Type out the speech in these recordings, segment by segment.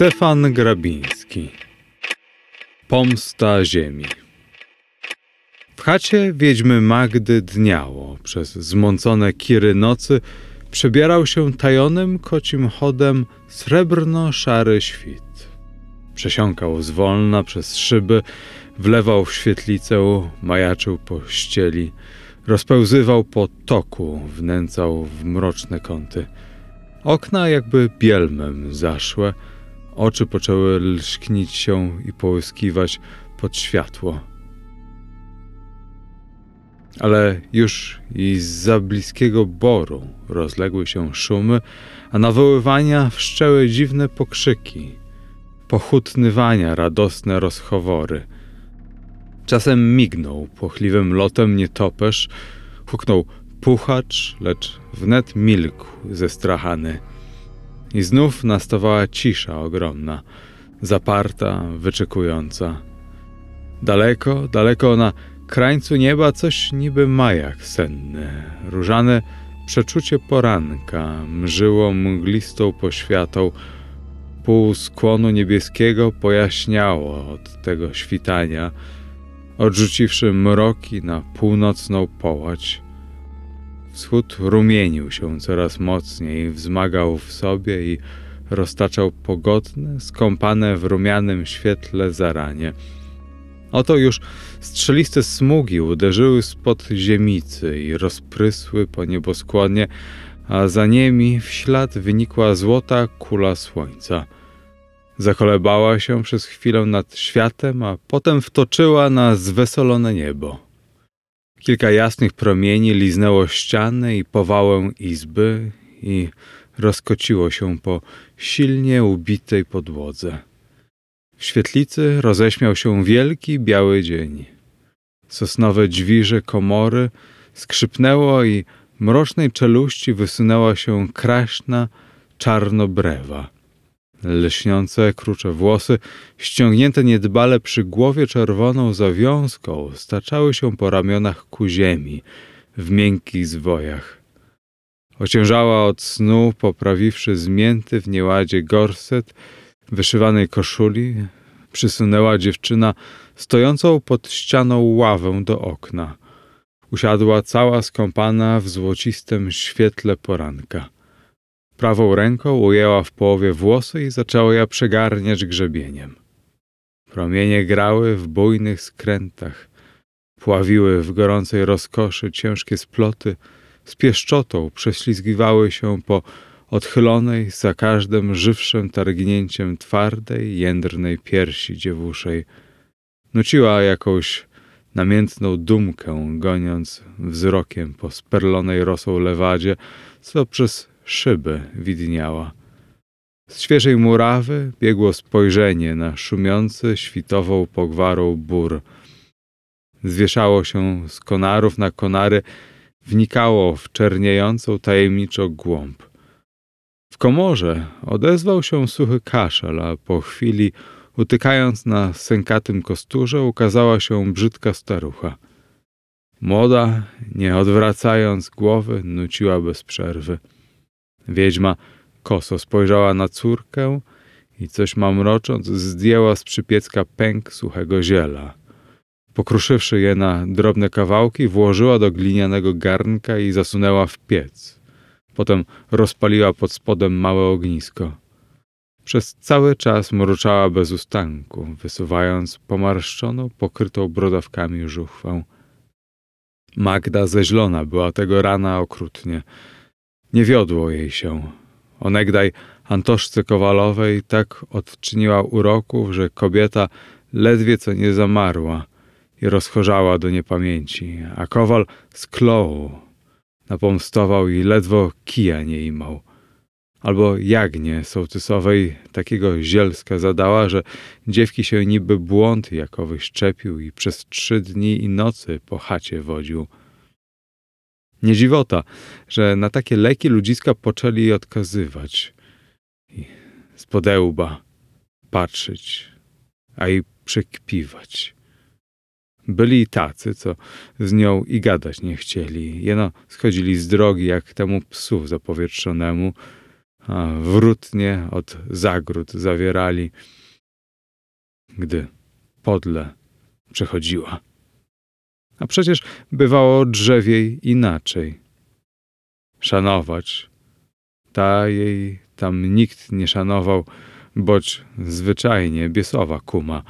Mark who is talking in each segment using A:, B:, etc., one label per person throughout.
A: Stefan Grabiński Pomsta ziemi W chacie wiedźmy Magdy dniało. Przez zmącone kiry nocy przebierał się tajonym kocim chodem srebrno-szary świt. Przesiąkał zwolna przez szyby, wlewał w świetlicę, majaczył po ścieli, rozpełzywał po toku, wnęcał w mroczne kąty. Okna jakby bielmem zaszłe, Oczy poczęły lśknić się i połyskiwać pod światło. Ale już i za bliskiego boru rozległy się szumy, a nawoływania wszczęły dziwne pokrzyki, pochutnywania radosne rozchowory. Czasem mignął płochliwym lotem nietoperz, huknął puchacz, lecz wnet milkł zestrachany. I znów nastawała cisza ogromna, zaparta, wyczekująca. Daleko, daleko na krańcu nieba coś niby majak senny, różane przeczucie poranka mżyło mglistą poświatą, pół skłonu niebieskiego pojaśniało od tego świtania, odrzuciwszy mroki na północną połać. Wschód rumienił się coraz mocniej, wzmagał w sobie i roztaczał pogodne, skąpane w rumianym świetle zaranie. Oto już strzeliste smugi uderzyły spod ziemicy i rozprysły po nieboskłonie, a za nimi w ślad wynikła złota kula słońca. Zakolebała się przez chwilę nad światem, a potem wtoczyła na zwesolone niebo. Kilka jasnych promieni liznęło ścianę i powałę izby i rozkociło się po silnie ubitej podłodze. W świetlicy roześmiał się wielki biały dzień. Sosnowe dźwirze komory skrzypnęło i mrocznej czeluści wysunęła się kraśna czarnobrewa. Lśniące, krucze włosy, ściągnięte niedbale przy głowie czerwoną zawiązką, staczały się po ramionach ku ziemi, w miękkich zwojach. Ociężała od snu, poprawiwszy zmięty w nieładzie gorset wyszywanej koszuli, przysunęła dziewczyna stojącą pod ścianą ławę do okna. Usiadła cała skąpana w złocistym świetle poranka. Prawą ręką ujęła w połowie włosy i zaczęła je przegarniać grzebieniem. Promienie grały w bujnych skrętach, pławiły w gorącej rozkoszy ciężkie sploty, z pieszczotą prześlizgiwały się po odchylonej za każdym żywszym targnięciem twardej, jędrnej piersi dziewuszej. Nuciła jakąś namiętną dumkę, goniąc wzrokiem po sperlonej rosą lewadzie, co przez szyby widniała. Z świeżej murawy biegło spojrzenie na szumiący świtową pogwarą bór. Zwieszało się z konarów na konary, wnikało w czerniejącą tajemniczo głąb. W komorze odezwał się suchy kaszel, a po chwili, utykając na sękatym kosturze, ukazała się brzydka starucha. Młoda, nie odwracając głowy, nuciła bez przerwy. Wiedźma koso spojrzała na córkę i coś mamrocząc zdjęła z przypiecka pęk suchego ziela. Pokruszywszy je na drobne kawałki, włożyła do glinianego garnka i zasunęła w piec. Potem rozpaliła pod spodem małe ognisko. Przez cały czas mruczała bez ustanku, wysuwając pomarszczoną, pokrytą brodawkami żuchwę. Magda zeźlona była tego rana okrutnie. Nie wiodło jej się. Onegdaj Antoszce Kowalowej tak odczyniła uroków, że kobieta ledwie co nie zamarła i rozchorzała do niepamięci, a Kowal sklął, napomstował i ledwo kija nie imał. Albo jagnie sołtysowej takiego zielska zadała, że dziewki się niby błąd jakowy szczepił i przez trzy dni i nocy po chacie wodził. Nie dziwota, że na takie leki ludziska poczęli odkazywać i z podełba patrzeć, a i przekpiwać. Byli tacy, co z nią i gadać nie chcieli. Jeno schodzili z drogi jak temu psu zapowietrzonemu, a wrótnie od zagród zawierali, gdy podle przechodziła. A przecież bywało drzewiej inaczej. Szanować. Ta jej tam nikt nie szanował, boć zwyczajnie biesowa kuma.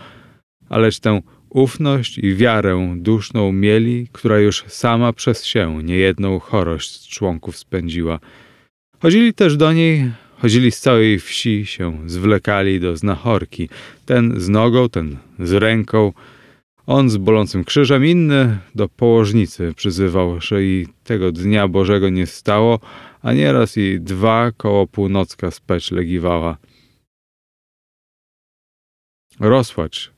A: Ależ tę ufność i wiarę duszną mieli, która już sama przez się niejedną chorość z członków spędziła. Chodzili też do niej, chodzili z całej wsi, się zwlekali do znachorki. Ten z nogą, ten z ręką, on z bolącym krzyżem, inny do położnicy przyzywał, że i tego dnia Bożego nie stało, a nieraz i dwa koło północka specz legiwała. Rosłać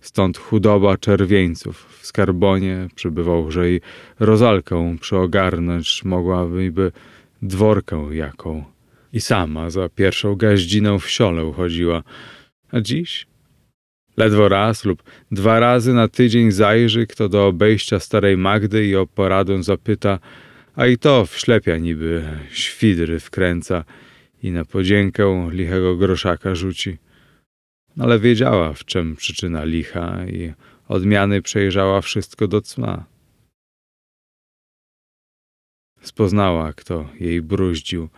A: stąd chudoba czerwieńców. W skarbonie przybywał, że i rozalkę przyogarnąć mogłaby dworkę jaką. I sama za pierwszą gaździną w siole uchodziła. A dziś? Ledwo raz lub dwa razy na tydzień zajrzy kto do obejścia starej Magdy i o poradę zapyta, a i to w ślepia niby świdry wkręca i na podziękę lichego groszaka rzuci ale wiedziała, w czym przyczyna licha i odmiany przejrzała wszystko do cma. Spoznała, kto jej bruździł,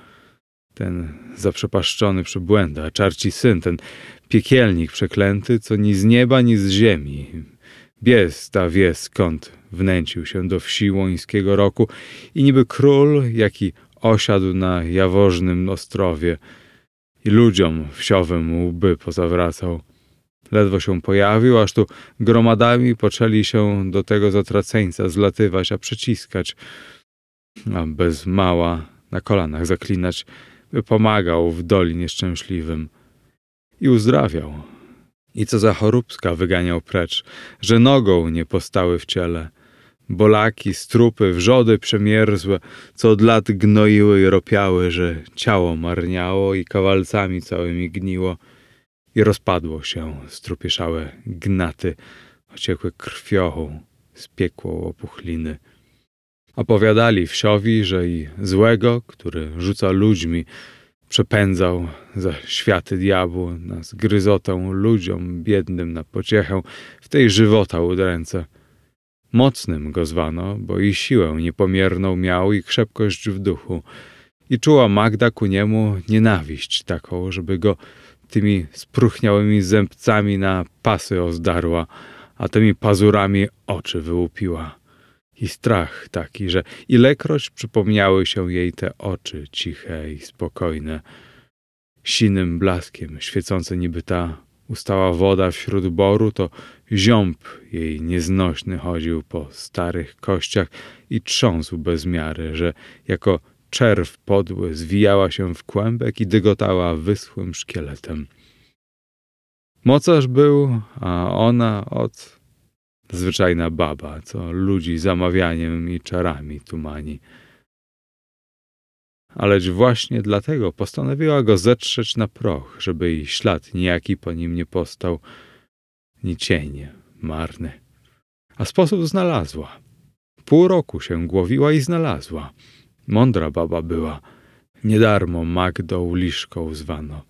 A: ten zaprzepaszczony przybłęda, czarci syn, ten piekielnik przeklęty, co ni z nieba, ni z ziemi. Bies ta wie skąd wnęcił się do wsi łońskiego roku i niby król, jaki osiadł na jawożnym ostrowie – i ludziom wsiowym łby pozawracał. Ledwo się pojawił, aż tu gromadami poczęli się do tego zatraceńca zlatywać, a przyciskać, a bez mała na kolanach zaklinać, by pomagał w doli nieszczęśliwym. I uzdrawiał. I co za choróbska wyganiał precz, że nogą nie postały w ciele. Bolaki, strupy, wrzody przemierzłe, co od lat gnoiły i ropiały, że ciało marniało i kawalcami całymi gniło. I rozpadło się strupieszałe gnaty, ociekłe krwiochą, spiekło opuchliny. Opowiadali wsiowi, że i złego, który rzuca ludźmi, przepędzał za światy diabłu, na zgryzotę ludziom biednym na pociechę, w tej żywota udręce – Mocnym go zwano, bo i siłę niepomierną miał i krzepkość w duchu. I czuła Magda ku niemu nienawiść taką, żeby go tymi spruchniałymi zębcami na pasy ozdarła, a tymi pazurami oczy wyłupiła. I strach taki, że ilekroć przypomniały się jej te oczy ciche i spokojne, sinym blaskiem świecące niby ta ustała woda wśród boru, to ziąb jej nieznośny chodził po starych kościach i trząsł bez miary, że jako czerw podły zwijała się w kłębek i dygotała wyschłym szkieletem. Mocarz był, a ona od zwyczajna baba, co ludzi zamawianiem i czarami tumani ależ właśnie dlatego postanowiła go zetrzeć na proch, żeby jej ślad nijaki po nim nie postał, ni cień marny. A sposób znalazła. Pół roku się głowiła i znalazła. Mądra baba była. Niedarmo Magdą Liszką zwano.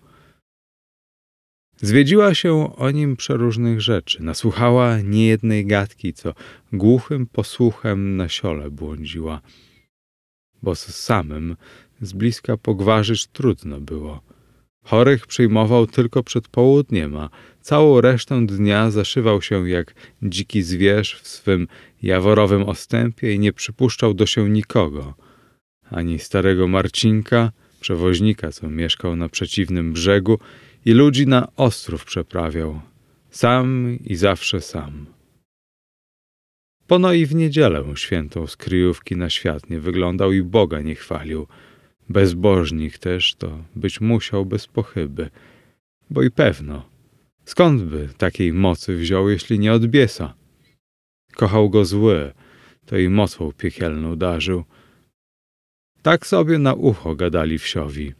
A: Zwiedziła się o nim przeróżnych rzeczy, nasłuchała niejednej gadki, co głuchym posłuchem na siole błądziła. Bo z samym z bliska pogwarzyć trudno było. Chorych przyjmował tylko przed południem, a całą resztę dnia zaszywał się jak dziki zwierz w swym jaworowym ostępie i nie przypuszczał do się nikogo. Ani starego Marcinka, przewoźnika, co mieszkał na przeciwnym brzegu, i ludzi na ostrów przeprawiał. Sam i zawsze sam. Pono i w niedzielę świętą z kryjówki na świat nie wyglądał i Boga nie chwalił. Bezbożnik też to być musiał bez pochyby. Bo i pewno, skąd by takiej mocy wziął, jeśli nie od biesa? Kochał go zły, to i mocą piekielną darzył. Tak sobie na ucho gadali wsiowi.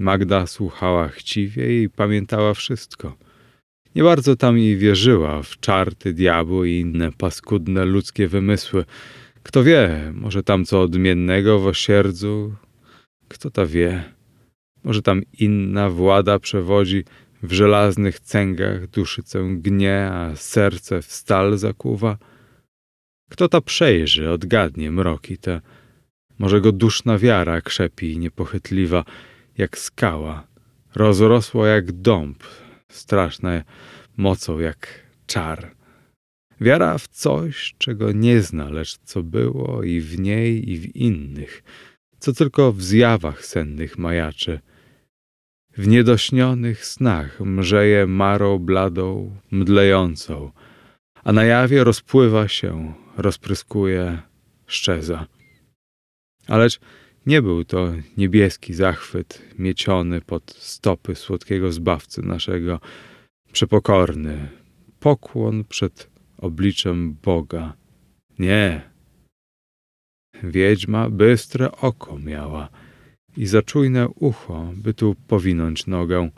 A: Magda słuchała chciwie i pamiętała wszystko. Nie bardzo tam jej wierzyła w czarty, diabły i inne paskudne ludzkie wymysły. Kto wie, może tam co odmiennego w osierdzu, kto ta wie? Może tam inna włada przewodzi w żelaznych cęgach duszycę gnie, a serce w stal zakuwa? Kto ta przejrzy, odgadnie mroki te? Może go duszna wiara krzepi niepochytliwa, jak skała, rozrosła jak dąb, straszna mocą jak czar. Wiara w coś, czego nie zna, lecz co było i w niej, i w innych – co tylko w zjawach sennych majaczy. W niedośnionych snach mrzeje marą bladą, mdlejącą, a na jawie rozpływa się, rozpryskuje, szczeza. Alecz nie był to niebieski zachwyt mieciony pod stopy słodkiego zbawcy naszego, przepokorny, pokłon przed obliczem Boga. Nie, Wiedźma bystre oko miała i za czujne ucho, by tu powinąć nogę.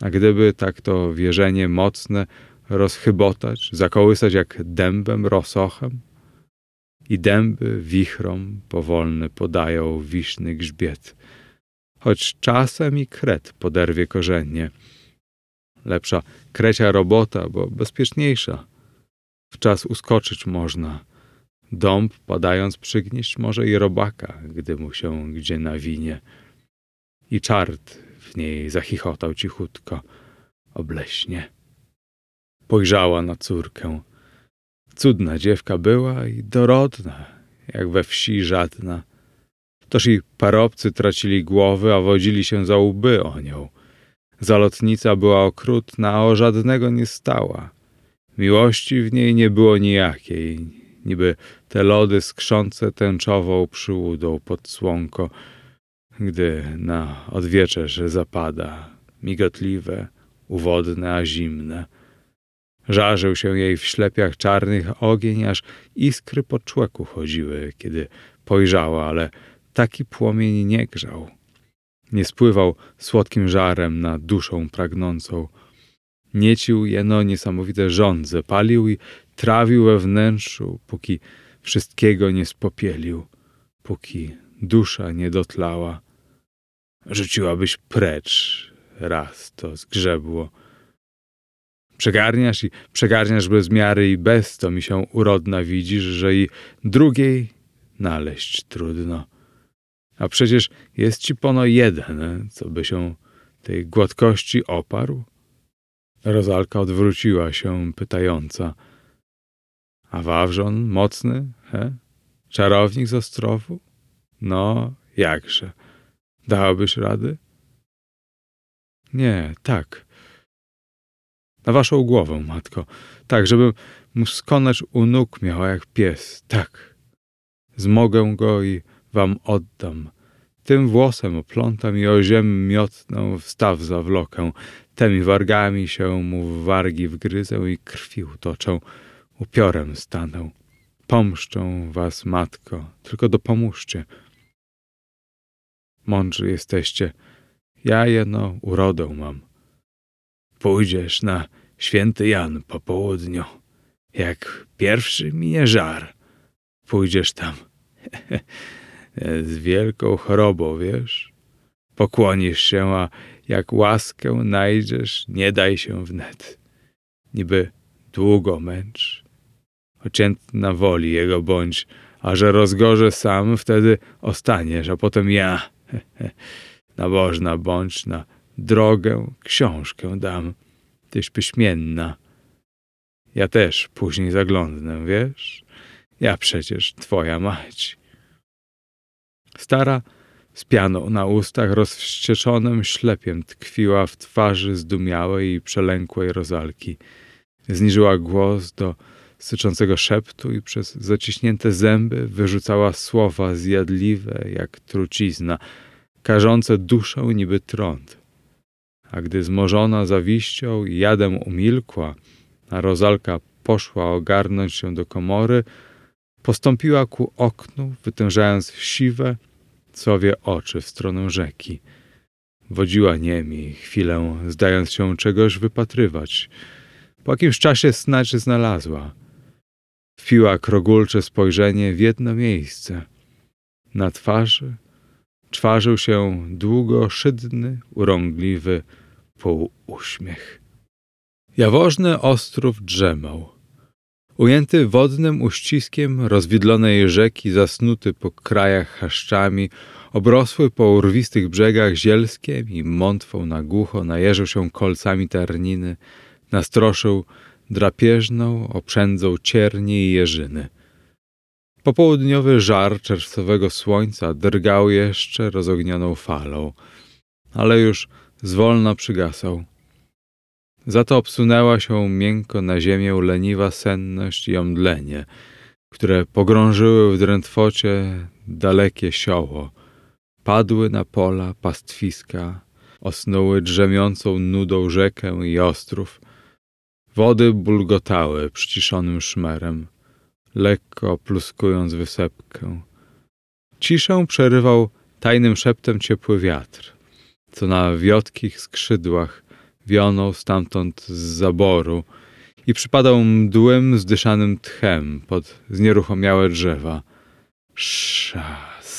A: A gdyby tak to wierzenie mocne rozchybotać, zakołysać jak dębem rosochem? I dęby wichrom powolny podają wiszny grzbiet, choć czasem i kret poderwie korzenie. Lepsza krecia robota, bo bezpieczniejsza. W czas uskoczyć można – Dąb, padając, przygnieść może i robaka, gdy mu się gdzie nawinie. I czart w niej zachichotał cichutko, obleśnie. Pojrzała na córkę. Cudna dziewka była i dorodna, jak we wsi żadna. Toż i parobcy tracili głowy, a wodzili się za łby o nią. Zalotnica była okrutna, a o żadnego nie stała. Miłości w niej nie było nijakiej, niby te lody skrzące tęczową przyłudą pod słonko, gdy na odwieczerz zapada, migotliwe, uwodne, a zimne. Żarzył się jej w ślepiach czarnych ogień, aż iskry po człeku chodziły, kiedy pojrzała, ale taki płomień nie grzał. Nie spływał słodkim żarem na duszą pragnącą. Niecił jeno niesamowite żądze, palił i trawił we wnętrzu, póki wszystkiego nie spopielił, póki dusza nie dotlała. Rzuciłabyś precz, raz to zgrzebło. Przegarniasz i przegarniasz bez miary i bez to mi się urodna widzisz, że i drugiej naleźć trudno. A przecież jest ci pono jeden, co by się tej gładkości oparł? Rozalka odwróciła się, pytająca – a Wawrzon mocny, he? Czarownik z Ostrowu? No, jakże. Dałabyś rady? Nie, tak. Na waszą głowę, matko. Tak, żebym mu skonać u nóg miała jak pies. Tak. Zmogę go i wam oddam. Tym włosem oplątam i o ziem miotną wstaw zawlokę. Temi wargami się mu w wargi wgryzę i krwi utoczę upiorem stanę. Pomszczą was, matko, tylko dopomóżcie. Mądrzy jesteście, ja jeno urodę mam. Pójdziesz na święty Jan po południu, jak pierwszy minie żar. Pójdziesz tam z wielką chorobą, wiesz? Pokłonisz się, a jak łaskę najdziesz, nie daj się wnet. Niby długo męcz. Ociętna woli jego bądź, a że rozgorzę sam, wtedy ostaniesz, a potem ja. Nabożna bądź, na drogę książkę dam. Tyś pyśmienna. Ja też później zaglądnę, wiesz? Ja przecież twoja mać. Stara z pianą na ustach, rozwścieczonym ślepiem tkwiła w twarzy zdumiałej i przelękłej rozalki. Zniżyła głos do syczącego szeptu i przez zaciśnięte zęby wyrzucała słowa zjadliwe jak trucizna, karzące duszę niby trąd. A gdy zmożona zawiścią i jadem umilkła, a rozalka poszła ogarnąć się do komory, postąpiła ku oknu, wytężając siwe, cowie oczy w stronę rzeki. Wodziła niemi chwilę, zdając się czegoś wypatrywać. Po jakimś czasie snacz znalazła. Wpiła krogulcze spojrzenie w jedno miejsce. Na twarzy czwarzył się długo szydny, urągliwy półuśmiech. Jawożny ostrów drzemał. Ujęty wodnym uściskiem rozwidlonej rzeki, zasnuty po krajach chaszczami, obrosły po urwistych brzegach zielskiem i mątwą na głucho najeżył się kolcami tarniny, nastroszył drapieżną, oprzędzą cierni i jeżyny. Popołudniowy żar czerwcowego słońca drgał jeszcze rozognioną falą, ale już zwolna przygasał. Za to obsunęła się miękko na ziemię leniwa senność i omdlenie, które pogrążyły w drętwocie dalekie sioło, padły na pola, pastwiska, osnuły drzemiącą nudą rzekę i ostrów. Wody bulgotały przyciszonym szmerem, lekko pluskując wysepkę. Ciszę przerywał tajnym szeptem ciepły wiatr, co na wiotkich skrzydłach wionął stamtąd z zaboru i przypadał mdłym, zdyszanym tchem pod znieruchomiałe drzewa. Szast.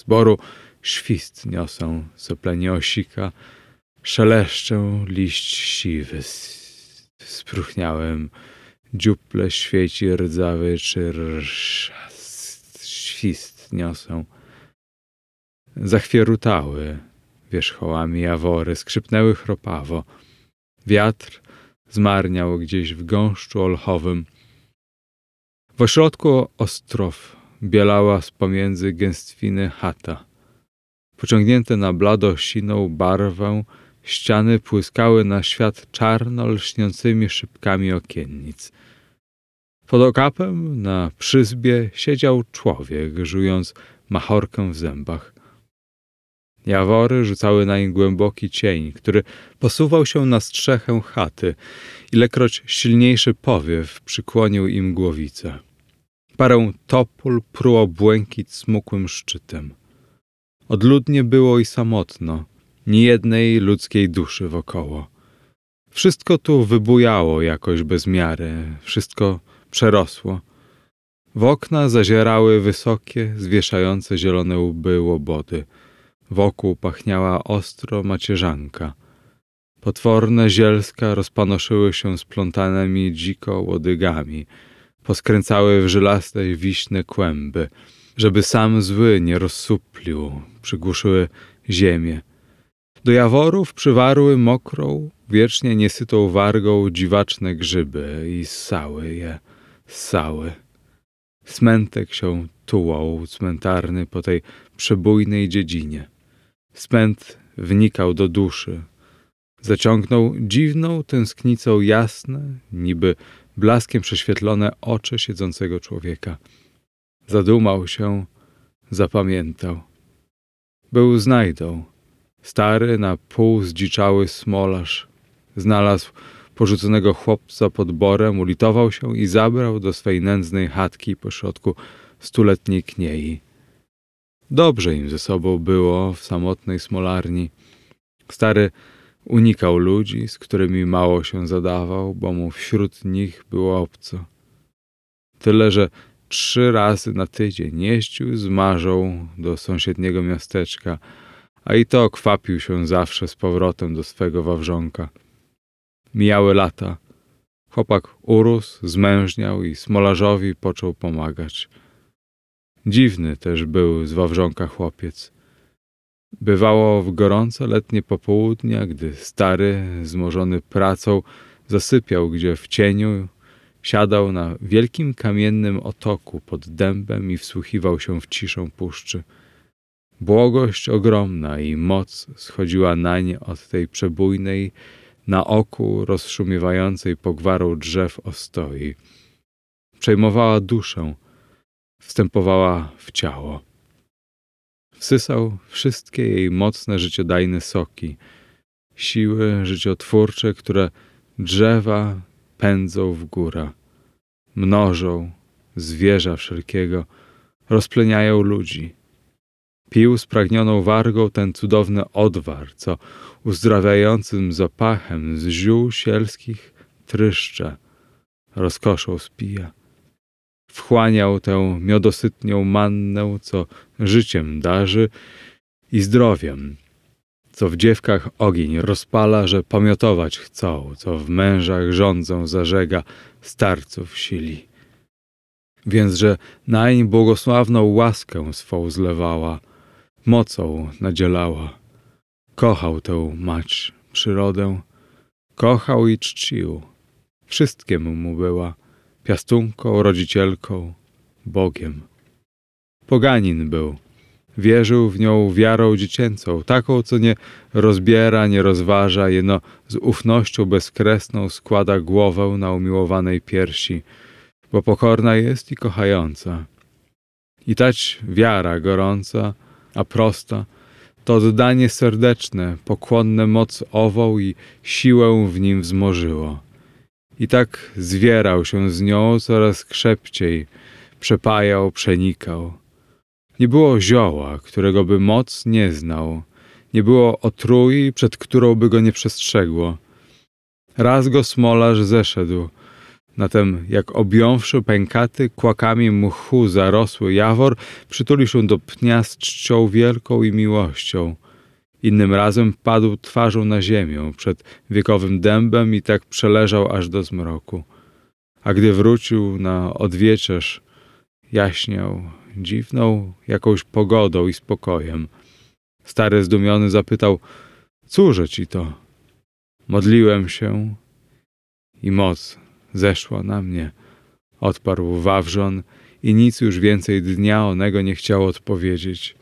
A: Z boru świst niosą soplenie osika, szeleszczę liść siwy. Spruchniałem, dziuple świeci rdzawy czy świst niosą. Zachwierutały wierzchołami jawory, skrzypnęły chropawo. Wiatr zmarniał gdzieś w gąszczu olchowym. W ośrodku ostrow bielała z pomiędzy gęstwiny chata. Pociągnięte na blado siną barwę, ściany płyskały na świat czarno lśniącymi szybkami okiennic. Pod okapem na przyzbie siedział człowiek, żując machorkę w zębach. Jawory rzucały nań głęboki cień, który posuwał się na strzechę chaty, ilekroć silniejszy powiew przykłonił im głowicę. Parę topól pruło błękit smukłym szczytem. Odludnie było i samotno, ni jednej ludzkiej duszy wokoło. Wszystko tu wybujało jakoś bez miary, wszystko przerosło. W okna zazierały wysokie, zwieszające zielone łby łobody – Wokół pachniała ostro macierzanka. Potworne zielska rozpanoszyły się splątanymi dziko łodygami. Poskręcały w żylaste wiśne kłęby, żeby sam zły nie rozsuplił, przygłuszyły ziemię. Do jaworów przywarły mokrą, wiecznie niesytą wargą dziwaczne grzyby i ssały je, ssały. Smętek się tułał cmentarny po tej przebójnej dziedzinie. Spęd wnikał do duszy. Zaciągnął dziwną tęsknicą jasne, niby blaskiem prześwietlone oczy siedzącego człowieka. Zadumał się, zapamiętał. Był znajdą. Stary, na pół zdziczały smolarz. Znalazł porzuconego chłopca pod borem, ulitował się i zabrał do swej nędznej chatki pośrodku stuletniej kniei. Dobrze im ze sobą było w samotnej smolarni. Stary unikał ludzi, z którymi mało się zadawał, bo mu wśród nich było obco. Tyle, że trzy razy na tydzień jeździł z Marzą do sąsiedniego miasteczka, a i to kwapił się zawsze z powrotem do swego wawrzonka. Mijały lata. Chłopak urósł, zmężniał i smolarzowi począł pomagać. Dziwny też był z wawrzonka chłopiec. Bywało w gorące letnie popołudnia, gdy stary, zmożony pracą, zasypiał gdzie w cieniu, siadał na wielkim kamiennym otoku pod dębem i wsłuchiwał się w ciszę puszczy. Błogość ogromna i moc schodziła nań od tej przebójnej, na oku rozszumiewającej pogwarą drzew ostoi. Przejmowała duszę, wstępowała w ciało. Wsysał wszystkie jej mocne, życiodajne soki, siły życiotwórcze, które drzewa pędzą w górę, mnożą zwierza wszelkiego, rozpleniają ludzi. Pił spragnioną wargą ten cudowny odwar, co uzdrawiającym zapachem z ziół sielskich tryszcze, rozkoszą spija. Wchłaniał tę miodosytnią mannę, co życiem darzy i zdrowiem, co w dziewkach ogień rozpala, że pomiotować chcą, co w mężach rządzą zażega starców sili. Więc, że nań błogosławną łaskę swą zlewała, mocą nadzielała. Kochał tę mać, przyrodę, kochał i czcił. Wszystkim mu była, piastunką, rodzicielką, Bogiem. Poganin był, wierzył w nią wiarą dziecięcą, taką, co nie rozbiera, nie rozważa, jeno z ufnością bezkresną składa głowę na umiłowanej piersi, bo pokorna jest i kochająca. I tać wiara gorąca, a prosta, to oddanie serdeczne, pokłonne moc ową i siłę w nim wzmożyło. I tak zwierał się z nią coraz krzepciej, przepajał, przenikał. Nie było zioła, którego by moc nie znał, nie było otrui, przed którą by go nie przestrzegło. Raz go smolarz zeszedł, Natem, jak objąwszy pękaty kłakami mchu zarosły jawor, przytulił się do pnia z czcią wielką i miłością. Innym razem padł twarzą na ziemię przed wiekowym dębem i tak przeleżał aż do zmroku. A gdy wrócił na odwieczerz, jaśniał dziwną jakąś pogodą i spokojem. Stary zdumiony zapytał, cóże ci to? Modliłem się i moc zeszła na mnie. Odparł Wawrzon i nic już więcej dnia onego nie chciał odpowiedzieć.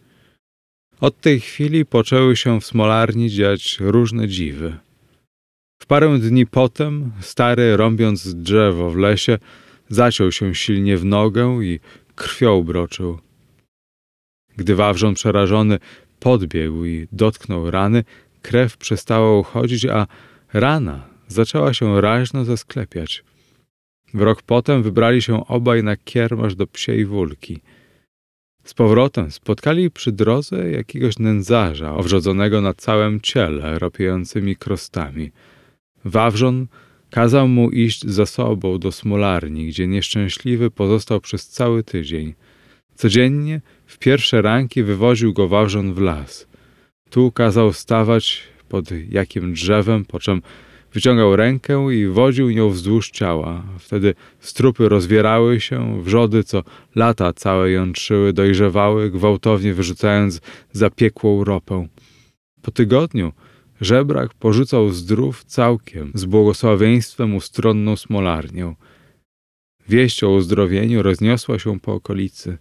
A: Od tej chwili poczęły się w Smolarni dziać różne dziwy. W parę dni potem, stary, rąbiąc drzewo w lesie, zaciął się silnie w nogę i krwią broczył. Gdy Wawrzon przerażony podbiegł i dotknął rany, krew przestała uchodzić, a rana zaczęła się raźno zasklepiać. W rok potem wybrali się obaj na kiermasz do psiej wólki. Z powrotem spotkali przy drodze jakiegoś nędzarza, owrzodzonego na całym ciele, ropiejącymi krostami. Wawrzon kazał mu iść za sobą do smolarni, gdzie nieszczęśliwy pozostał przez cały tydzień. Codziennie w pierwsze ranki wywoził go Wawrzon w las. Tu kazał stawać pod jakim drzewem, po czym Wyciągał rękę i wodził nią wzdłuż ciała. Wtedy strupy rozwierały się, wrzody, co lata całe jątrzyły, dojrzewały, gwałtownie wyrzucając zapiekłą ropę. Po tygodniu żebrak porzucał zdrów całkiem, z błogosławieństwem ustronną smolarnią. Wieść o uzdrowieniu rozniosła się po okolicy.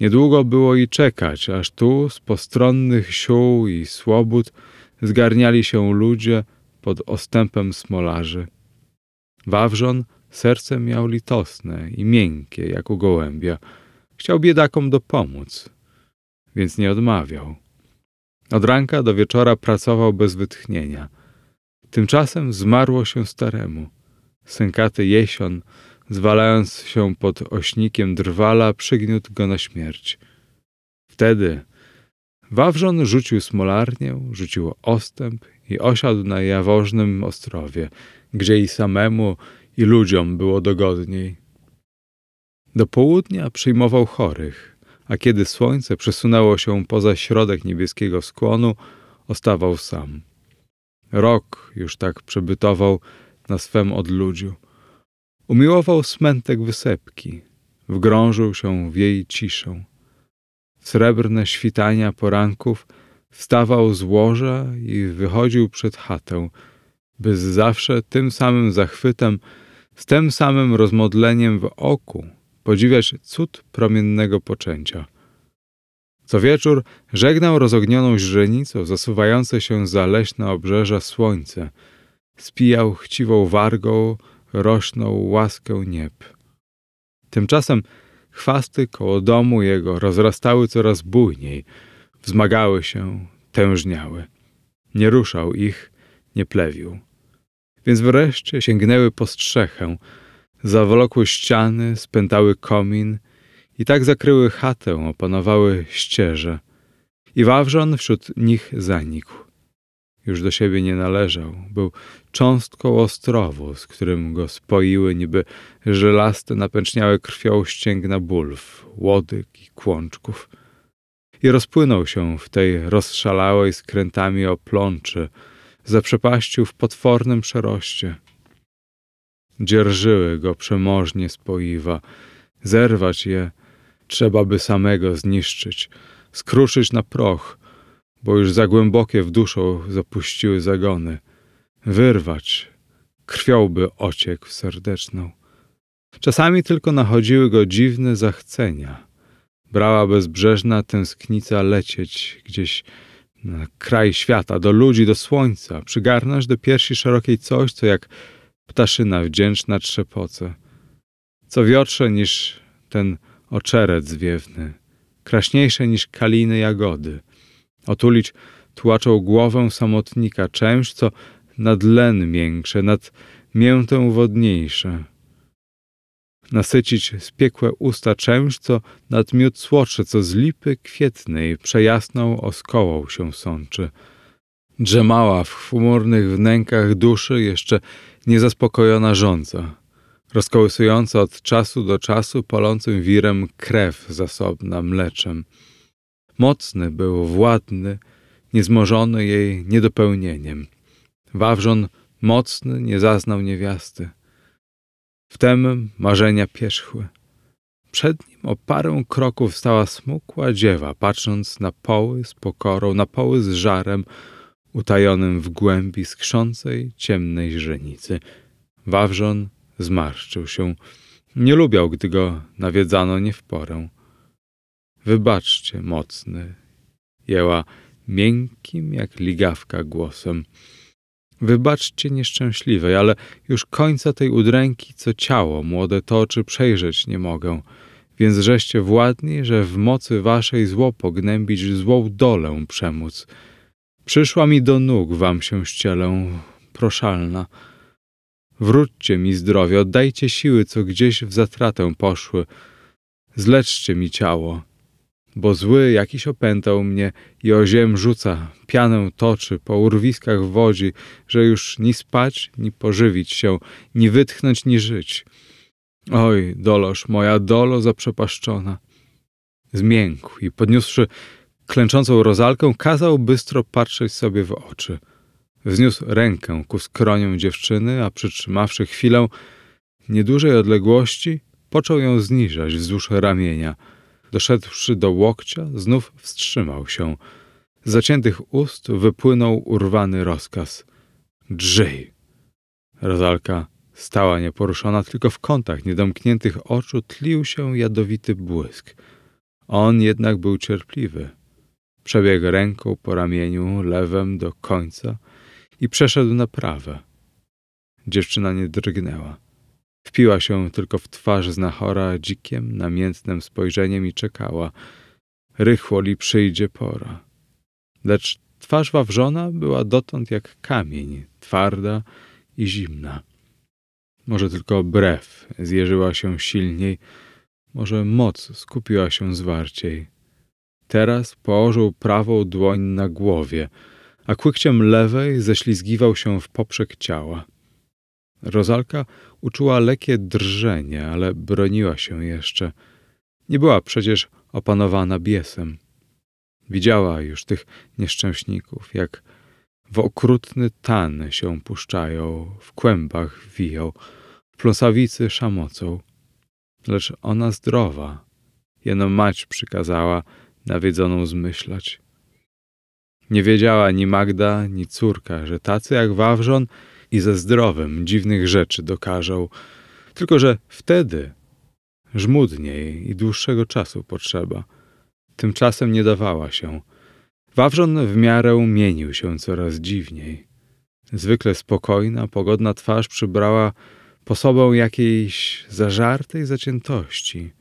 A: Niedługo było i czekać, aż tu z postronnych sił i słobód zgarniali się ludzie, pod ostępem smolarzy. Wawrzon serce miał litosne i miękkie, jak u gołębia. Chciał biedakom dopomóc, więc nie odmawiał. Od ranka do wieczora pracował bez wytchnienia. Tymczasem zmarło się staremu. Sękaty jesion, zwalając się pod ośnikiem drwala, przygniótł go na śmierć. Wtedy Wawrzon rzucił smolarnię, rzucił ostęp i osiadł na jawożnym ostrowie, gdzie i samemu, i ludziom było dogodniej. Do południa przyjmował chorych, a kiedy słońce przesunęło się poza środek niebieskiego skłonu, ostawał sam. Rok już tak przebytował na swem odludziu. Umiłował smętek wysepki, wgrążył się w jej ciszę. Srebrne świtania poranków wstawał z łoża i wychodził przed chatę, by zawsze tym samym zachwytem, z tym samym rozmodleniem w oku podziwiać cud promiennego poczęcia. Co wieczór żegnał rozognioną źrenicą zasuwające się za leśne obrzeża słońce, spijał chciwą wargą rośną łaskę nieb. Tymczasem chwasty koło domu jego rozrastały coraz bujniej, wzmagały się, tężniały. Nie ruszał ich, nie plewił. Więc wreszcie sięgnęły po strzechę, zawlokły ściany, spętały komin i tak zakryły chatę, opanowały ścieże. I Wawrzon wśród nich zanikł. Już do siebie nie należał. Był cząstką ostrowu, z którym go spoiły niby żelaste, napęczniałe krwią ścięgna bulw, łodyg i kłączków. I rozpłynął się w tej rozszalałej skrętami oplączy, zaprzepaścił w potwornym przeroście. Dzierżyły go przemożnie spoiwa, zerwać je trzeba by samego zniszczyć, skruszyć na proch, bo już za głębokie w duszą zapuściły zagony, wyrwać, krwią by ociekł serdeczną. Czasami tylko nachodziły go dziwne zachcenia. Brała bezbrzeżna tęsknica lecieć gdzieś na kraj świata, do ludzi, do słońca, przygarnąć do piersi szerokiej coś, co jak ptaszyna wdzięczna trzepoce, co wiotrze niż ten oczeret zwiewny, kraśniejsze niż kaliny jagody. Otulić tłaczą głowę samotnika, czymś, co nad len miększe, nad miętę wodniejsze. Nasycić spiekłe usta czymś, co nad miód co z lipy kwietnej przejasną oskołą się sączy. Drzemała w chmurnych wnękach duszy jeszcze niezaspokojona żądza, rozkołysująca od czasu do czasu palącym wirem krew zasobna mleczem. Mocny był, władny, niezmożony jej niedopełnieniem. Wawrzon mocny nie zaznał niewiasty. Wtem marzenia pierzchły. Przed nim o parę kroków stała smukła dziewa, patrząc na poły z pokorą, na poły z żarem, utajonym w głębi skrzącej, ciemnej źrenicy. Wawrzon zmarszczył się. Nie lubiał, gdy go nawiedzano nie w porę. Wybaczcie, mocny, jęła miękkim jak ligawka głosem. Wybaczcie nieszczęśliwej, ale już końca tej udręki, co ciało młode toczy, przejrzeć nie mogę. Więc żeście władni, że w mocy waszej zło pognębić, złą dolę przemóc. Przyszła mi do nóg wam się ścielę, proszalna. Wróćcie mi zdrowie, oddajcie siły, co gdzieś w zatratę poszły. Zleczcie mi ciało, bo zły jakiś opętał mnie i o ziem rzuca, pianę toczy, po urwiskach wodzi, że już ni spać, ni pożywić się, ni wytchnąć, ni żyć. Oj, doloż moja, dolo zaprzepaszczona. Zmiękł i podniósłszy klęczącą rozalkę, kazał bystro patrzeć sobie w oczy. Wzniósł rękę ku skroniom dziewczyny, a przytrzymawszy chwilę niedużej odległości, począł ją zniżać wzdłuż ramienia – Doszedłszy do łokcia, znów wstrzymał się. Z zaciętych ust wypłynął urwany rozkaz. Drzyj! Rozalka stała nieporuszona, tylko w kątach niedomkniętych oczu tlił się jadowity błysk. On jednak był cierpliwy. Przebiegł ręką po ramieniu lewem do końca i przeszedł na prawe. Dziewczyna nie drgnęła. Wpiła się tylko w twarz znachora dzikiem, namiętnym spojrzeniem i czekała. Rychło li przyjdzie pora. Lecz twarz Wawrzona była dotąd jak kamień, twarda i zimna. Może tylko brew zjeżyła się silniej, może moc skupiła się zwarciej. Teraz położył prawą dłoń na głowie, a kłykciem lewej ześlizgiwał się w poprzek ciała. Rozalka uczuła lekkie drżenie, ale broniła się jeszcze. Nie była przecież opanowana biesem. Widziała już tych nieszczęśników, jak w okrutny tan się puszczają, w kłębach wiją, w pląsawicy szamocą. Lecz ona zdrowa, jeno mać przykazała nawiedzoną zmyślać. Nie wiedziała ni Magda, ni córka, że tacy jak Wawrzon i ze zdrowym dziwnych rzeczy dokażą, tylko że wtedy żmudniej i dłuższego czasu potrzeba. Tymczasem nie dawała się. Wawrzon w miarę mienił się coraz dziwniej. Zwykle spokojna, pogodna twarz przybrała posobą jakiejś zażartej zaciętości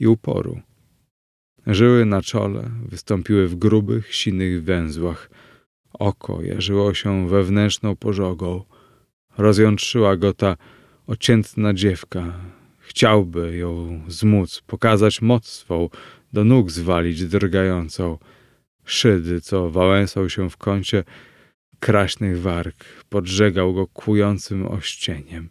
A: i uporu. Żyły na czole wystąpiły w grubych, sinych węzłach. Oko jarzyło się wewnętrzną pożogą. Rozjątrzyła go ta ociętna dziewka. Chciałby ją zmóc, pokazać moc swą, do nóg zwalić drgającą. Szydy, co wałęsał się w kącie kraśnych warg, podżegał go kłującym ościeniem.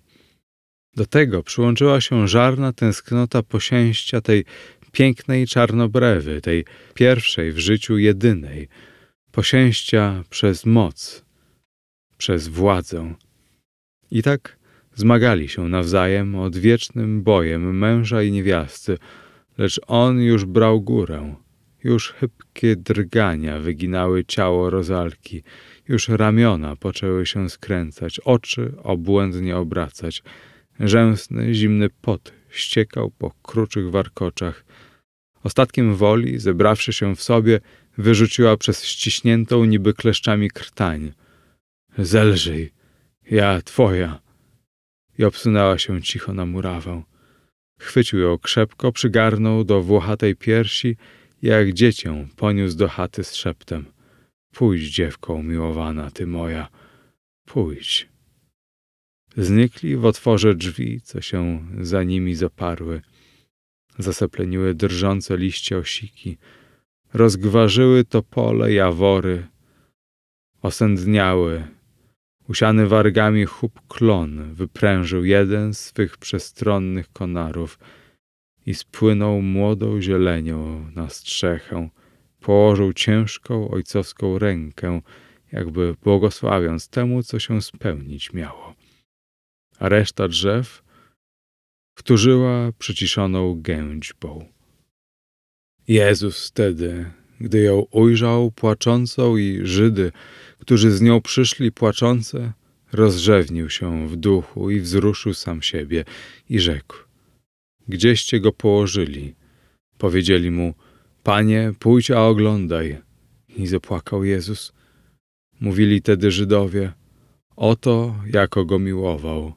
A: Do tego przyłączyła się żarna tęsknota posięścia tej pięknej czarnobrewy, tej pierwszej w życiu jedynej, posięścia przez moc, przez władzę. I tak zmagali się nawzajem odwiecznym bojem męża i niewiasty, lecz on już brał górę. Już chybkie drgania wyginały ciało rozalki, już ramiona poczęły się skręcać, oczy obłędnie obracać. Rzęsny, zimny pot ściekał po kruczych warkoczach. Ostatkiem woli, zebrawszy się w sobie, wyrzuciła przez ściśniętą niby kleszczami krtań. Zelżyj, ja twoja. I obsunęła się cicho na murawę. Chwycił ją krzepko, przygarnął do włochatej piersi i jak dziecię poniósł do chaty z szeptem. Pójdź, dziewko umiłowana, ty moja, pójdź. Znikli w otworze drzwi, co się za nimi zaparły. Zasepleniły drżące liście osiki. Rozgwarzyły topole, jawory. Osędniały. Usiany wargami chub klon wyprężył jeden z swych przestronnych konarów i spłynął młodą zielenią na strzechę. Położył ciężką ojcowską rękę, jakby błogosławiąc temu, co się spełnić miało a reszta drzew wtórzyła przyciszoną gęćbą. Jezus wtedy, gdy ją ujrzał płaczącą i Żydy, którzy z nią przyszli płaczące, rozrzewnił się w duchu i wzruszył sam siebie i rzekł: Gdzieście go położyli? Powiedzieli mu: Panie, pójdź a oglądaj. I zapłakał Jezus. Mówili tedy Żydowie: Oto, jako go miłował.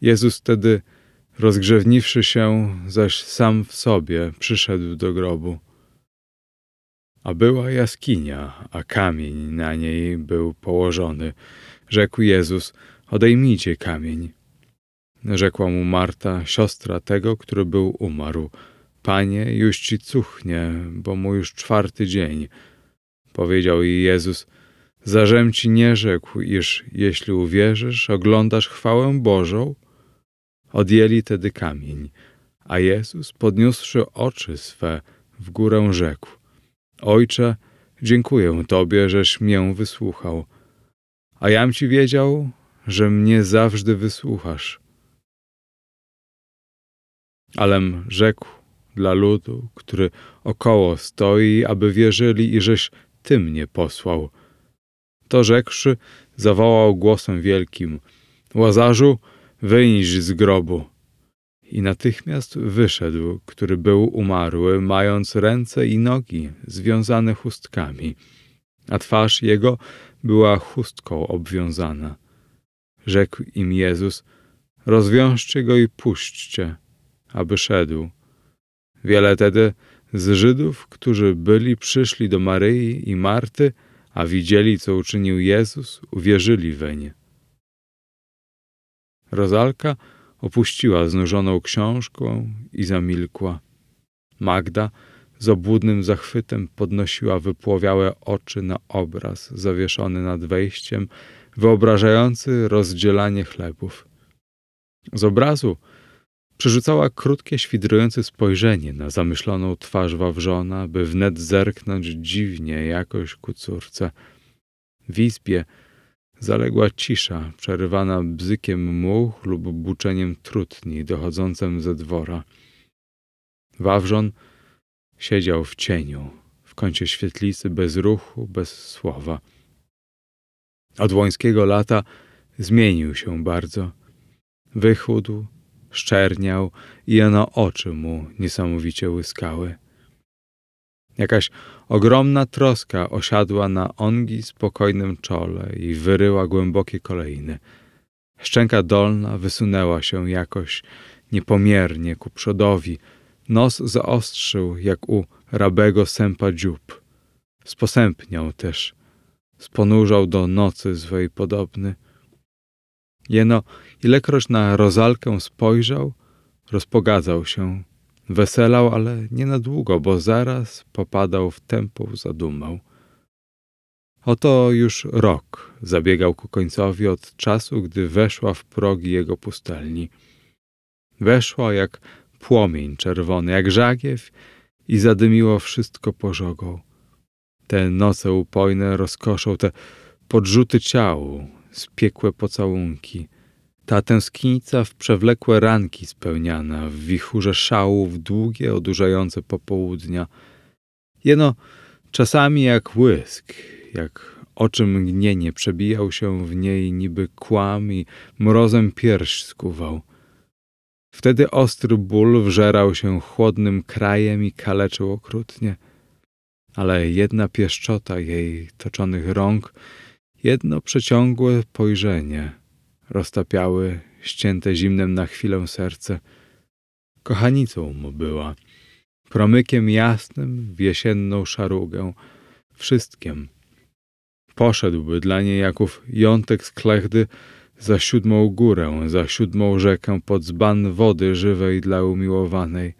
A: Jezus wtedy, rozgrzewniwszy się, zaś sam w sobie, przyszedł do grobu. A była jaskinia, a kamień na niej był położony. Rzekł Jezus, odejmijcie kamień. Rzekła mu Marta, siostra tego, który był umarł. Panie, już ci cuchnie, bo mu już czwarty dzień. Powiedział jej Jezus, zażem ci nie rzekł, iż jeśli uwierzysz, oglądasz chwałę Bożą? Odjęli tedy kamień, a Jezus, podniósłszy oczy swe w górę, rzekł: Ojcze, dziękuję Tobie, żeś mię wysłuchał, a jam Ci wiedział, że mnie zawsze wysłuchasz. Alem rzekł dla ludu, który około stoi, aby wierzyli, i żeś Ty mnie posłał. To rzekłszy, zawołał głosem wielkim: Łazarzu, wyjść z grobu. I natychmiast wyszedł, który był umarły, mając ręce i nogi związane chustkami, a twarz jego była chustką obwiązana. Rzekł im Jezus: Rozwiążcie go i puśćcie, aby szedł. Wiele tedy z Żydów, którzy byli, przyszli do Maryi i Marty, a widzieli, co uczynił Jezus, uwierzyli weń. Rozalka opuściła znużoną książką i zamilkła. Magda z obłudnym zachwytem podnosiła wypłowiałe oczy na obraz zawieszony nad wejściem, wyobrażający rozdzielanie chlebów. Z obrazu Przerzucała krótkie, świdrujące spojrzenie na zamyśloną twarz Wawrzona, by wnet zerknąć dziwnie jakoś ku córce. W izbie zaległa cisza, przerywana bzykiem much lub buczeniem trutni dochodzącym ze dwora. Wawrzon siedział w cieniu, w kącie świetlicy, bez ruchu, bez słowa. Od łońskiego lata zmienił się bardzo. Wychudł, szczerniał i jeno oczy mu niesamowicie łyskały. Jakaś ogromna troska osiadła na ongi spokojnym czole i wyryła głębokie kolejny. Szczęka dolna wysunęła się jakoś niepomiernie ku przodowi. Nos zaostrzył jak u rabego sępa dziób. Sposępniał też. Sponurzał do nocy swej podobny. Jeno, ilekroć na rozalkę spojrzał, rozpogadzał się, weselał, ale nie na długo, bo zaraz popadał w tempo zadumał. Oto już rok zabiegał ku końcowi od czasu, gdy weszła w progi jego pustelni. Weszła jak płomień czerwony, jak żagiew i zadymiło wszystko pożogą. Te noce upojne rozkoszą, te podrzuty ciału, spiekłe pocałunki. Ta tęsknica w przewlekłe ranki spełniana, w wichurze szałów długie, odurzające popołudnia. Jeno czasami jak łysk, jak oczy mgnienie przebijał się w niej niby kłam i mrozem pierś skuwał. Wtedy ostry ból wżerał się chłodnym krajem i kaleczył okrutnie. Ale jedna pieszczota jej toczonych rąk Jedno przeciągłe pojrzenie roztapiały ścięte zimnem na chwilę serce. Kochanicą mu była, promykiem jasnym w jesienną szarugę, wszystkim. Poszedłby dla niej Jaków jątek z klechdy za siódmą górę, za siódmą rzekę pod zban wody żywej dla umiłowanej.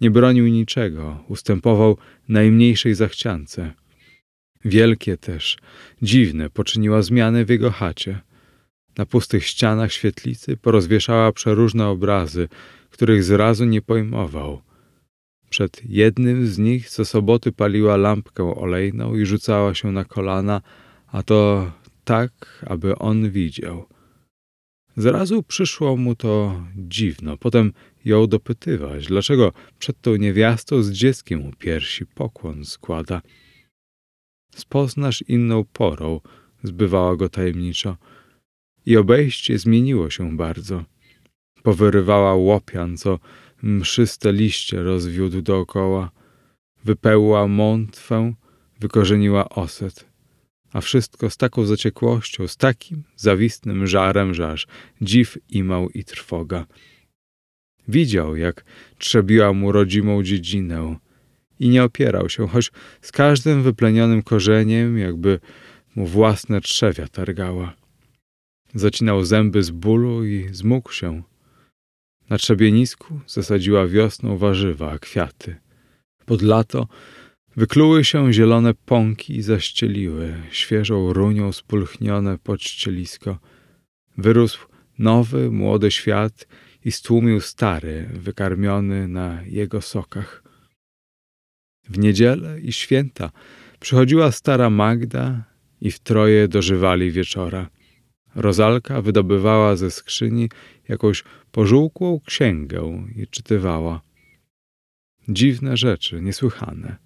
A: Nie bronił niczego, ustępował najmniejszej zachciance. Wielkie też, dziwne poczyniła zmiany w jego chacie. Na pustych ścianach świetlicy porozwieszała przeróżne obrazy, których zrazu nie pojmował. Przed jednym z nich co soboty paliła lampkę olejną i rzucała się na kolana, a to tak, aby on widział. Zrazu przyszło mu to dziwno. Potem ją dopytywać, dlaczego przed tą niewiastą z dzieckiem u piersi pokłon składa spoznasz inną porą, zbywała go tajemniczo. I obejście zmieniło się bardzo. Powyrywała łopian, co mszyste liście rozwiódł dookoła. Wypełła mątwę, wykorzeniła oset. A wszystko z taką zaciekłością, z takim zawistnym żarem, że aż dziw imał i trwoga. Widział, jak trzebiła mu rodzimą dziedzinę, i nie opierał się, choć z każdym wyplenionym korzeniem, jakby mu własne trzewia targała. Zacinał zęby z bólu i zmógł się. Na trzebienisku zasadziła wiosną warzywa, kwiaty. Pod lato wykluły się zielone pąki i zaścieliły, świeżą runią spulchnione podścielisko. Wyrósł nowy, młody świat i stłumił stary, wykarmiony na jego sokach. W niedzielę i święta przychodziła stara Magda i w troje dożywali wieczora. Rozalka wydobywała ze skrzyni jakąś pożółkłą księgę i czytywała. Dziwne rzeczy, niesłychane.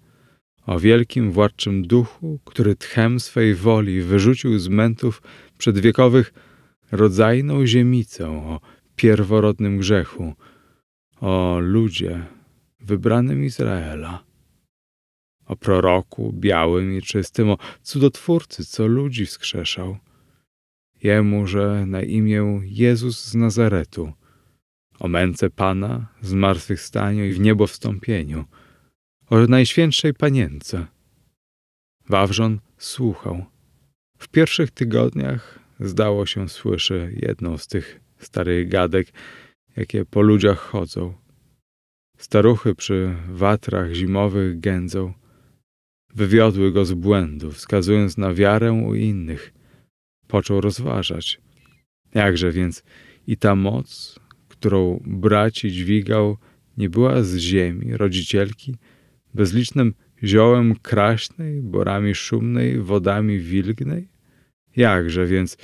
A: O wielkim władczym duchu, który tchem swej woli wyrzucił z mętów przedwiekowych rodzajną ziemicę, o pierworodnym grzechu, o ludzie wybranym Izraela o proroku białym i czystym, o cudotwórcy, co ludzi wskrzeszał. Jemu, że na imię Jezus z Nazaretu, o męce Pana, zmartwychwstaniu i w niebo wstąpieniu, o Najświętszej Panience. Wawrzon słuchał. W pierwszych tygodniach zdało się słyszy jedną z tych starych gadek, jakie po ludziach chodzą. Staruchy przy watrach zimowych gędzą, wywiodły go z błędu, wskazując na wiarę u innych. Począł rozważać. Jakże więc i ta moc, którą braci dźwigał, nie była z ziemi, rodzicielki, bezlicznym ziołem kraśnej, borami szumnej, wodami wilgnej? Jakże więc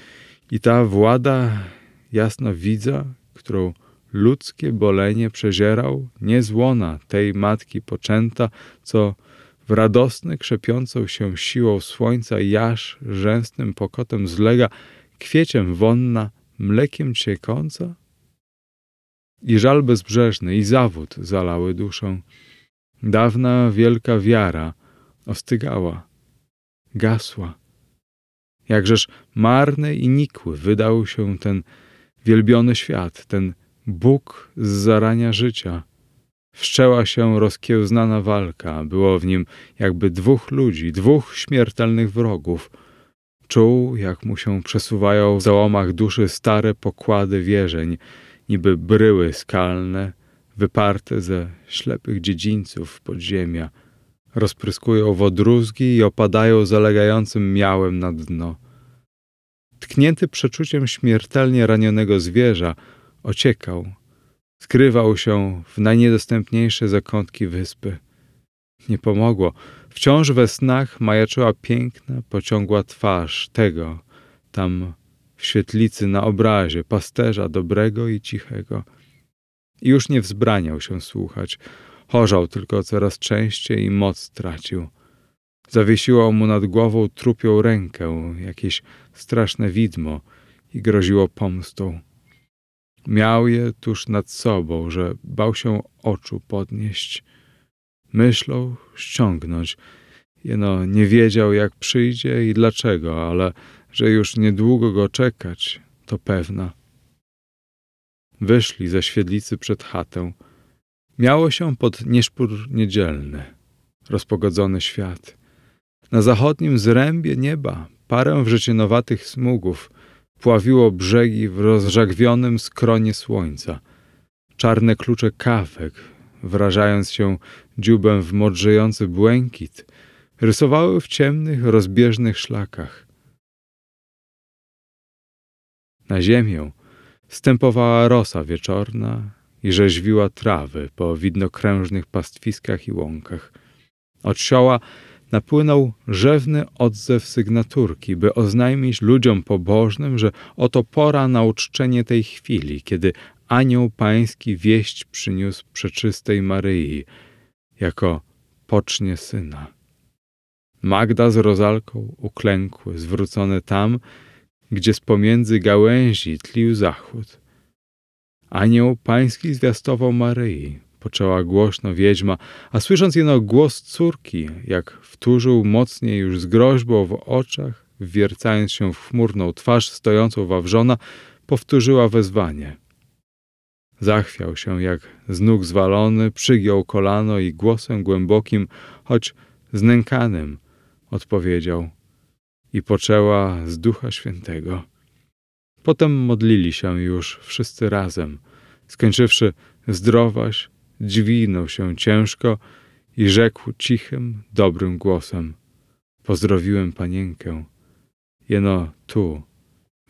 A: i ta włada jasno widza, którą ludzkie bolenie przezierał, nie z łona tej matki poczęta, co w radosny, krzepiącą się siłą słońca jaż rzęsnym pokotem zlega, kwieciem wonna, mlekiem ciekąca? I żal bezbrzeżny, i zawód zalały duszę. Dawna wielka wiara ostygała, gasła. Jakżeż marny i nikły wydał się ten wielbiony świat, ten Bóg z zarania życia. Wszczęła się rozkiełznana walka, było w nim jakby dwóch ludzi, dwóch śmiertelnych wrogów. Czuł, jak mu się przesuwają w załomach duszy stare pokłady wierzeń, niby bryły skalne, wyparte ze ślepych dziedzińców podziemia. Rozpryskują wodrózgi i opadają zalegającym miałem na dno. Tknięty przeczuciem śmiertelnie ranionego zwierza, ociekał, skrywał się w najniedostępniejsze zakątki wyspy. Nie pomogło. Wciąż we snach majaczyła piękna, pociągła twarz tego, tam w świetlicy na obrazie, pasterza dobrego i cichego. I już nie wzbraniał się słuchać. Chorzał tylko coraz częściej i moc tracił. Zawiesiło mu nad głową trupią rękę jakieś straszne widmo i groziło pomstą. Miał je tuż nad sobą, że bał się oczu podnieść. Myślał ściągnąć. Jeno nie wiedział, jak przyjdzie i dlaczego, ale że już niedługo go czekać, to pewna. Wyszli ze świetlicy przed chatę. Miało się pod nieszpór niedzielny, rozpogodzony świat. Na zachodnim zrębie nieba parę wrzecionowatych smugów pławiło brzegi w rozżagwionym skronie słońca. Czarne klucze kawek, wrażając się dziubem w modrzejący błękit, rysowały w ciemnych, rozbieżnych szlakach. Na ziemię stępowała rosa wieczorna i rzeźwiła trawy po widnokrężnych pastwiskach i łąkach. Od sioła napłynął rzewny odzew sygnaturki, by oznajmić ludziom pobożnym, że oto pora na uczczenie tej chwili, kiedy anioł pański wieść przyniósł przeczystej Maryi, jako pocznie syna. Magda z rozalką uklękły, zwrócone tam, gdzie z pomiędzy gałęzi tlił zachód. Anioł pański zwiastował Maryi, poczęła głośno wiedźma, a słysząc jeno głos córki, jak wtórzył mocniej już z groźbą w oczach, wwiercając się w chmurną twarz stojącą wawrzona, powtórzyła wezwanie. Zachwiał się jak z nóg zwalony, przygiął kolano i głosem głębokim, choć znękanym, odpowiedział i poczęła z Ducha Świętego. Potem modlili się już wszyscy razem, skończywszy zdrowaś, dźwignął się ciężko i rzekł cichym, dobrym głosem: Pozdrowiłem panienkę. Jeno tu,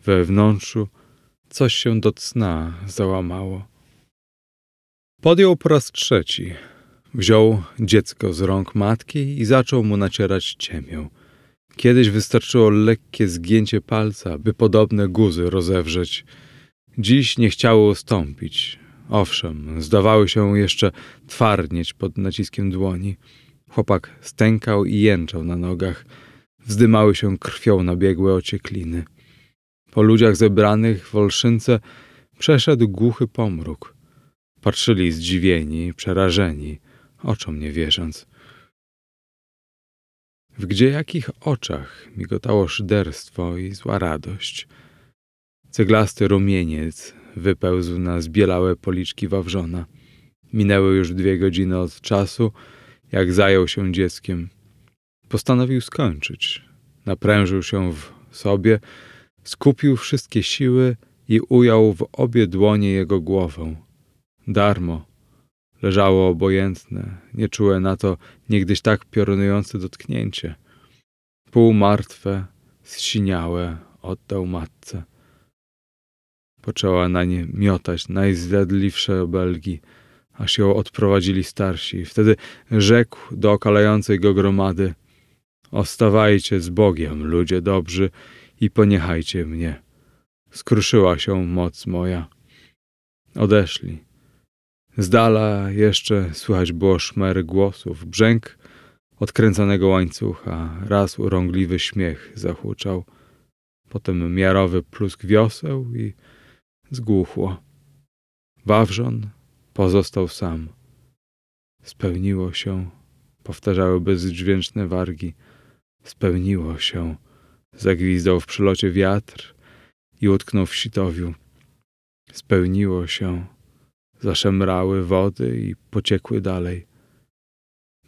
A: we wnętrzu, coś się do cna załamało. Podjął po raz trzeci. Wziął dziecko z rąk matki i zaczął mu nacierać ciemię. Kiedyś wystarczyło lekkie zgięcie palca, by podobne guzy rozewrzeć. Dziś nie chciało ustąpić. Owszem, zdawały się jeszcze twardnieć pod naciskiem dłoni. Chłopak stękał i jęczał na nogach. Wzdymały się krwią nabiegłe ociekliny. Po ludziach zebranych w Olszynce przeszedł głuchy pomruk. Patrzyli zdziwieni, przerażeni, oczom nie wierząc. W gdzie jakich oczach migotało szyderstwo i zła radość. Ceglasty rumieniec wypełzł na zbielałe policzki Wawrzona. Minęły już dwie godziny od czasu, jak zajął się dzieckiem. Postanowił skończyć. Naprężył się w sobie, skupił wszystkie siły i ujął w obie dłonie jego głowę. Darmo. Leżało obojętne, nieczułe na to niegdyś tak piorunujące dotknięcie. Półmartwe, zsiniałe oddał matce. Poczęła na nie miotać najzdradliwsze obelgi, aż ją odprowadzili starsi. Wtedy rzekł do okalającej go gromady: Ostawajcie z Bogiem, ludzie dobrzy, i poniechajcie mnie. Skruszyła się moc moja. Odeszli. Z dala jeszcze słychać było szmery głosów, brzęk odkręconego łańcucha, raz urągliwy śmiech zahuczał, potem miarowy plusk wioseł i zgłuchło. Wawrzon pozostał sam. Spełniło się, powtarzały bezdźwięczne wargi. Spełniło się, zagwizdał w przylocie wiatr i utknął w sitowiu. Spełniło się, zaszemrały wody i pociekły dalej.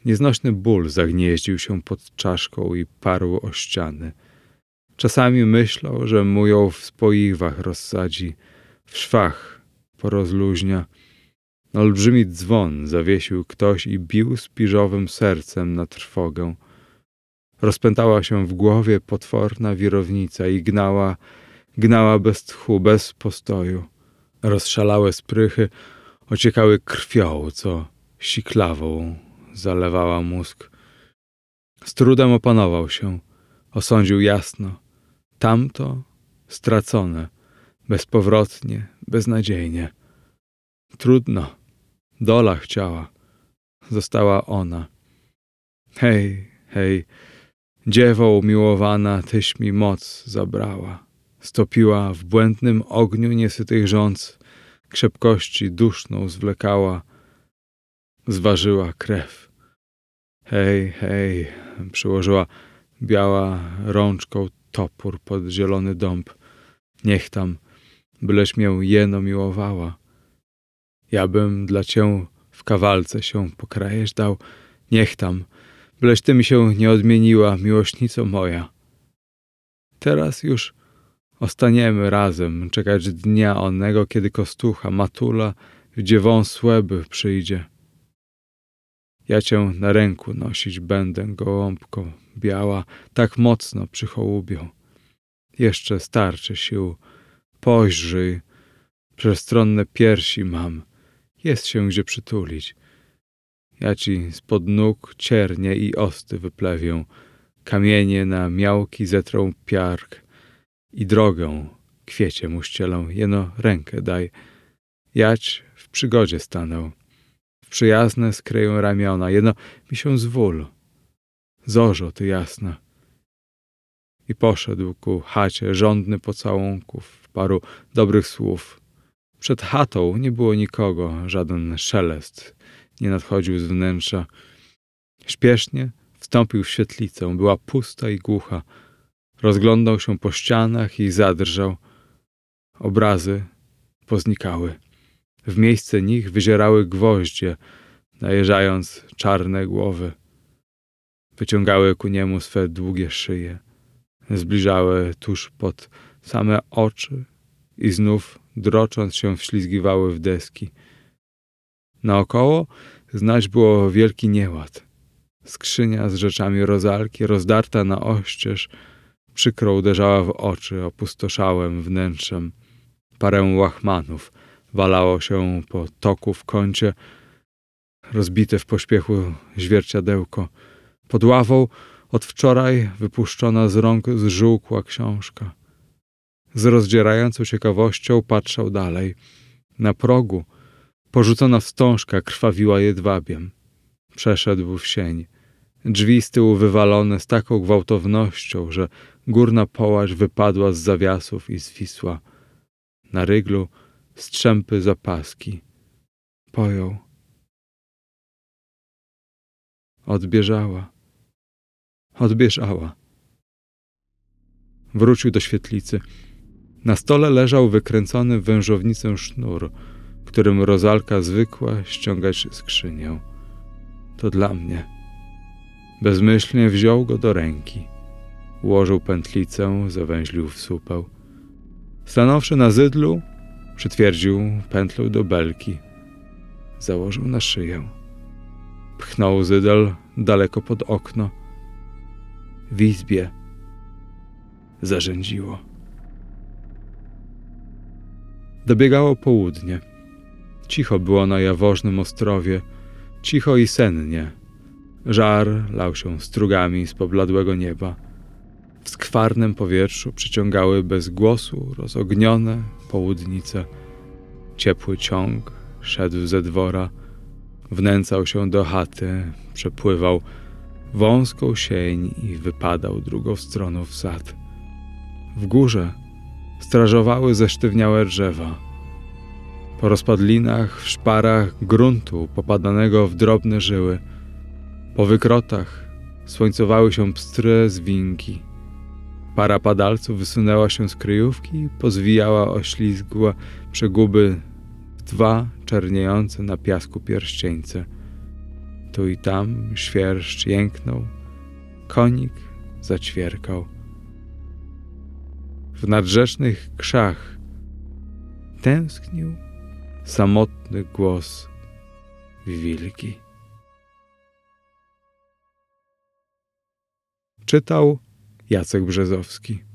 A: Nieznośny ból zagnieździł się pod czaszką i parł o ściany. Czasami myślał, że mu ją w spoiwach rozsadzi, w szwach porozluźnia. Olbrzymi dzwon zawiesił ktoś i bił spiżowym sercem na trwogę. Rozpętała się w głowie potworna wirownica i gnała, gnała bez tchu, bez postoju. Rozszalałe sprychy ociekały krwią, co siklawą zalewała mózg. Z trudem opanował się, osądził jasno. Tamto stracone, bezpowrotnie, beznadziejnie. Trudno, dola chciała, została ona. Hej, hej, dziewo umiłowana, tyś mi moc zabrała. Stopiła w błędnym ogniu niesytych rządz, krzepkości duszną zwlekała, zważyła krew. Hej, hej, przyłożyła biała rączką topór pod zielony dąb. Niech tam, byleś mię jeno miłowała. Ja bym dla cię w kawalce się pokrajesz dał. Niech tam, byleś ty mi się nie odmieniła, miłośnico moja. Teraz już ostaniemy razem, czekać dnia onego, kiedy kostucha, matula, gdzie wąs łeby przyjdzie. Ja cię na ręku nosić będę, gołąbko biała, tak mocno przychołubią. Jeszcze starczy sił, poźrzyj, przestronne piersi mam, jest się gdzie przytulić. Ja ci spod nóg ciernie i osty wyplewią, kamienie na miałki zetrą piark. I drogę kwiecie mu ścielą, jeno rękę daj. Jać w przygodzie stanę. Przyjazne skryją ramiona, jedno mi się zwól. Zorzo ty jasna. I poszedł ku chacie, żądny pocałunków, paru dobrych słów. Przed chatą nie było nikogo, żaden szelest nie nadchodził z wnętrza. Śpiesznie wstąpił w świetlicę, była pusta i głucha. Rozglądał się po ścianach i zadrżał. Obrazy poznikały. W miejsce nich wyzierały gwoździe, najeżając czarne głowy. Wyciągały ku niemu swe długie szyje, zbliżały tuż pod same oczy i znów, drocząc się, wślizgiwały w deski. Naokoło znać było wielki nieład. Skrzynia z rzeczami rozalki, rozdarta na oścież, przykro uderzała w oczy opustoszałym wnętrzem. Parę łachmanów – walało się po toku w kącie, rozbite w pośpiechu zwierciadełko. Pod ławą od wczoraj wypuszczona z rąk zżółkła książka. Z rozdzierającą ciekawością patrzał dalej. Na progu porzucona wstążka krwawiła jedwabiem. Przeszedł w sień. Drzwi z tyłu wywalone z taką gwałtownością, że górna połacz wypadła z zawiasów i zwisła. Na ryglu strzępy zapaski. Pojął. Odbieżała. Odbieżała. Wrócił do świetlicy. Na stole leżał wykręcony w wężownicę sznur, którym rozalka zwykła ściągać skrzynię. To dla mnie. Bezmyślnie wziął go do ręki. Ułożył pętlicę, zawęźlił w supeł. Stanąwszy na zydlu, Przytwierdził pętlą do belki. Założył na szyję. Pchnął zydel daleko pod okno. W izbie zarzędziło. Dobiegało południe. Cicho było na jawożnym ostrowie, cicho i sennie. Żar lał się strugami z pobladłego nieba. W skwarnym powietrzu przyciągały bez głosu rozognione południce. Ciepły ciąg szedł ze dwora, wnęcał się do chaty, przepływał wąską sień i wypadał drugą stroną w sad. W górze strażowały zesztywniałe drzewa. Po rozpadlinach, w szparach gruntu popadanego w drobne żyły, po wykrotach słońcowały się pstre zwinki. Para padalców wysunęła się z kryjówki pozwijała oślizgłe przeguby dwa czerniejące na piasku pierścieńce. Tu i tam świerszcz jęknął, konik zaćwierkał. W nadrzecznych krzach tęsknił samotny głos wilki. Czytał Jacek Brzezowski.